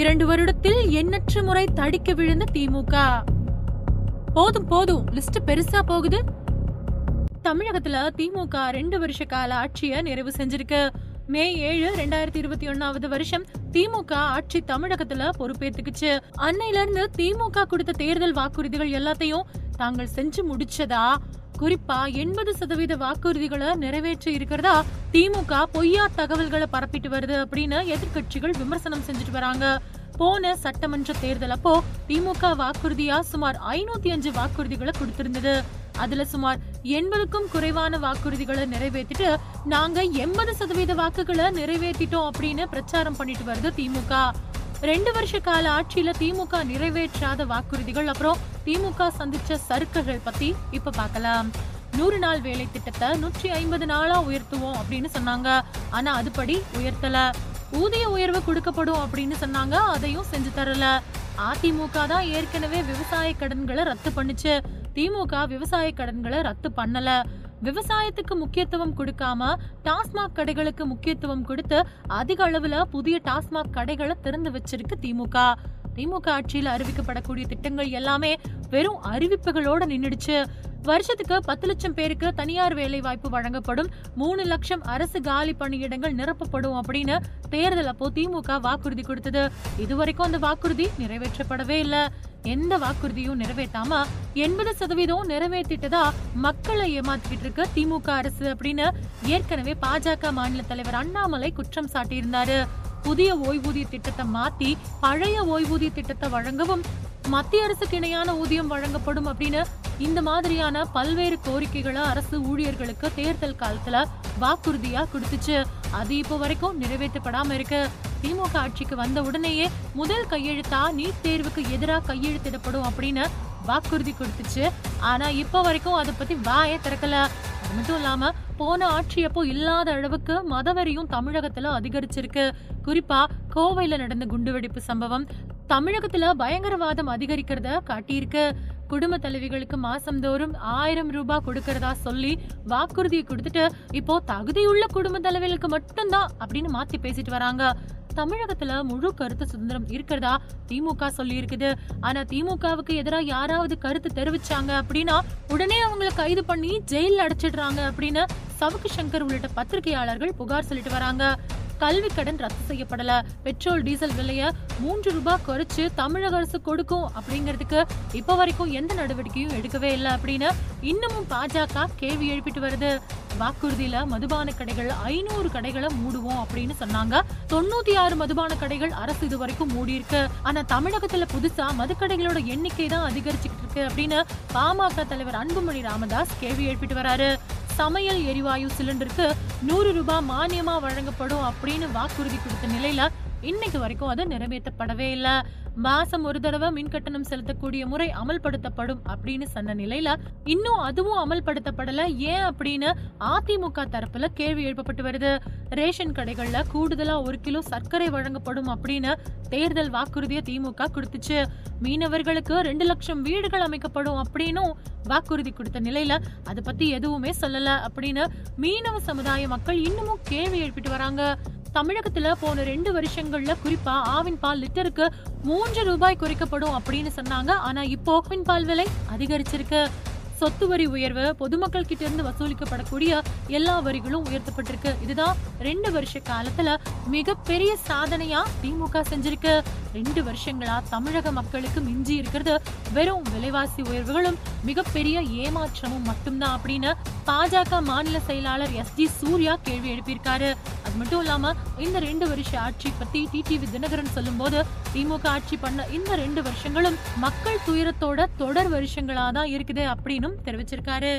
இரண்டு வருடத்தில் எண்ணற்ற முறை தடிக்க விழுந்த திமுக. போதும் போதும். லிஸ்ட் பெருசா போகுது. தமிழகத்துல திமுக ரெண்டு வருஷ கால ஆட்சிய நிறைவு செஞ்சிருக்கு. மே ஏழு ரெண்டாயிரத்தி இருபத்தி ஒன்னாவது வருஷம் திமுக ஆட்சி தமிழகத்துல பொறுப்பேத்துக்குச்சு. அன்னையில இருந்து திமுக கொடுத்த தேர்தல் வாக்குறுதிகள் எல்லாத்தையும் தாங்கள் செஞ்சு முடிச்சதா? குறிப்பா எண்பது சதவீத வாக்குறுதிகளை நிறைவேற்றி இருக்கிறதா திமுக பொய்யா தகவல்களை பரப்பிட்டு வருது அப்படின்னு எதிர்க்கட்சிகள் விமர்சனம் செஞ்சுட்டு வராங்க. போன சட்டமன்ற தேர்தல் அப்போ திமுக வாக்குறுதியா சுமார் ஐநூத்தி அஞ்சு வாக்குறுதிகளை கொடுத்திருந்தது. அதுல சுமார் எண்பதுக்கும் குறைவான வாக்குறுதிகளை நிறைவேற்றிட்டு நாங்க எண்பது சதவீத வாக்குகளை நிறைவேற்றிட்டோம் அப்படின்னு பிரச்சாரம் பண்ணிட்டு வருது திமுக. ரெண்டு வருஷ கால ஆட்சியில திமுக நிறைவேற்றாத வாக்குறுதிகள். அப்புறம் திமுக சந்திச்ச சறுக்குகள் பத்தி இப்ப பார்க்கலாம். நூறு நாள் வேலை திட்டத்தை நூற்றி ஐம்பது நாளா உயர்த்துவோம் அப்படின்னு சொன்னாங்க. ஆனா அதுபடி உயர்த்தல. ஊதிய உயர்வு கொடுக்கப்படும் அப்படின்னு சொன்னாங்க. அதையும் செஞ்சு தரல. அதிமுக தான் ஏற்கனவே விவசாய கடன்களை ரத்து பண்ணுச்சு. திமுக விவசாய கடன்களை ரத்து பண்ணல. விவசாயத்துக்கு முக்கியத்துவம் கொடுக்காம டாஸ்மாக் கடைகளுக்கு முக்கியத்துவம் கொடுத்து அதிக அளவுல புதிய டாஸ்மாக் கடைகளை திறந்து வச்சிருக்கு திமுக. திமுக ஆட்சியில அறிவிக்கப்படக்கூடிய திட்டங்கள் எல்லாமே வெறும் அறிவிப்புகளோட நின்னுடுச்சு. வருஷத்துக்கு பத்து லட்சம் பேருக்கு தனியார் வேலை வாய்ப்பு வழங்கப்படும். மூணு லட்சம் அரசு காலி பணியிடங்கள் நிரப்பப்படும் அப்படின்னு தேர்தல் அப்போ திமுக வாக்குறுதி கொடுத்தது. இதுவரைக்கும் அந்த வாக்குறுதி நிறைவேற்றப்படவே இல்லை. எந்த வாக்குறுதியும் நிறைவேற்றாம எண்பது சதவீதம் நிறைவேற்றிட்டதா மக்களை ஏமாத்திக்கிட்டு இருக்க திமுக அரசு அப்படின்னு ஏற்கனவே பாஜக மாநில தலைவர் அண்ணாமலை குற்றம் சாட்டியிருந்தாரு. புதிய ஓய்வூதிய திட்டத்தை மாத்தி பழைய ஓய்வூதிய திட்டத்தை வழங்கவும் மத்திய அரசுக்கு இணையான ஊதியம் வழங்கப்படும் அப்படின்னு இந்த மாதிரியான பல்வேறு கோரிக்கைகளை அரசு ஊழியர்களுக்கு தேர்தல் காலத்துல வாக்குறுதியா கொடுத்துச்சு. அது இப்போ வரைக்கும் நிறைவேற்றப்படாம இருக்கு. திமுக ஆட்சிக்கு வந்த உடனேயே முதல் கையெழுத்தா நீட் தேர்வுக்கு எதிராக கையெழுத்திடப்படும் அப்படின்னு வாக்குறுதி கொடுத்துச்சு. ஆனா இப்ப வரைக்கும் அதை பத்தி வாயே திறக்கல. அது மட்டும் இல்லாம போன ஆட்சி அப்போ இல்லாத அளவுக்கு மதவெறியும் தமிழகத்துல அதிகரிச்சிருக்கு. குறிப்பா கோவையில நடந்த குண்டுவெடிப்பு சம்பவம் தமிழகத்துல பயங்கரவாதம் அதிகரிக்கிறத காட்டியிருக்கு. குடும்ப தலைவிகளுக்கு மாசம்தோறும் ஆயிரம் ரூபாய் கொடுக்கறதா சொல்லி வாக்குறுதியை கொடுத்துட்டு இப்போ தகுதியுள்ள குடும்ப தலைவிகளுக்கு மட்டும்தான் அப்படின்னு மாத்தி பேசிட்டு வராங்க. தமிழகத்துல முழு கருத்து சுதந்திரம் இருக்கிறதா திமுக சொல்லி இருக்குது ஆனா திமுகவுக்கு எதிராக யாராவது கருத்து தெரிவிச்சாங்க அப்படின்னா உடனே அவங்களை கைது பண்ணி ஜெயில அடைச்சிடுறாங்க அப்படின்னு சவுக்கு சங்கர் உள்ளிட்ட பத்திரிகையாளர்கள் புகார் சொல்லிட்டு வராங்க. கல்வி கடன் ரத்து செய்யப்படல. பெட்ரோல் டீசல் விலைய மூன்று ரூபாய் குறைச்சு தமிழக அரசு கொடுக்கும் அப்படிங்கிறதுக்கு இப்ப வரைக்கும் எந்த நடவடிக்கையும் எடுக்கவே இல்லை அப்படின்னு இன்னமும் பாஜக கேள்வி எழுப்பிட்டு வருது. வாக்குறுதியில மதுபான கடைகள் ஐநூறு கடைகளை மூடுவோம் அப்படின்னு சொன்னாங்க. தொண்ணூத்தி ஆறு மதுபான கடைகள் அரசு இது வரைக்கும் மூடி இருக்கு. ஆனா தமிழகத்துல புதுசா மதுக்கடைகளோட எண்ணிக்கை தான் அதிகரிச்சுக்கிட்டு இருக்கு அப்படின்னு பாமக தலைவர் அன்புமணி ராமதாஸ் கேள்வி எழுப்பிட்டு வராரு. சமையல் எரிவாயு சிலிண்டருக்கு நூறு ரூபாய் மானியமா வழங்கப்படும் அப்படின்னு வாக்குறுதி கொடுத்த நிலையில இன்னைக்கு வரைக்கும் அது நிறைவேற்றப்படவே இல்லை. மாசம் ஒரு தடவை மின் கட்டணம் செலுத்தக்கூடிய முறை அமல்படுத்தப்படும் அப்படின்னு சொன்ன நிலையில இன்னும் அதுவும் அமல்படுத்தப்படல. ஏன் அப்படின்னு அதிமுக தரப்புல கேள்வி எழுப்பப்பட்டு வருது. ரேஷன் கடைகள்ல கூடுதலா ஒரு கிலோ சர்க்கரை வழங்கப்படும் அப்படின்னு தேர்தல் வாக்குறுதியை திமுக கொடுத்துச்சு. மீனவர்களுக்கு ரெண்டு லட்சம் வீடுகள் அமைக்கப்படும் அப்படின்னும் வாக்குறுதி கொடுத்த நிலையில அதை பத்தி எதுவுமே சொல்லல அப்படின்னு மீனவ சமுதாய மக்கள் இன்னமும் கேள்வி எழுப்பிட்டு வராங்க. தமிழகத்துல போன ரெண்டு வருஷங்கள்ல குறிப்பா ஆவின் பால் லிட்டருக்கு மூன்று ரூபாய் குறைக்கப்படும் அப்படின்னு சொன்னாங்க. ஆனா இப்போ ஆவின் பால் விலை அதிகரிச்சிருக்கு. சொத்து வரி உயர்வு பொதுமக்கள் கிட்ட இருந்து வசூலிக்கப்படக்கூடிய எல்லா வரிகளும் உயர்த்தப்பட்டிருக்கு. இதுதான் ரெண்டு வருஷ காலத்துல மிகப்பெரிய சாதனையா திமுக செஞ்சிருக்கு. ரெண்டு வருஷங்களா தமிழக மக்களுக்கு மிஞ்சி இருக்கிறது வெறும் விலைவாசி உயர்வுகளும் மிகப்பெரிய ஏமாற்றமும் மட்டும்தான் அப்படின்னு பாஜக மாநில செயலாளர் எஸ் ஜி சூர்யா கேள்வி எழுப்பியிருக்காரு. அது மட்டும் இல்லாம இந்த ரெண்டு வருஷ ஆட்சி பத்தி டிடிவி தினகரன் சொல்லும்போது திமுக ஆட்சி பண்ண இந்த ரெண்டு வருஷங்களும் மக்கள் துயரத்தோட தொடர் வருஷங்களா தான் இருக்குது அப்படின்னு தெரிவிச்சிருக்காரு.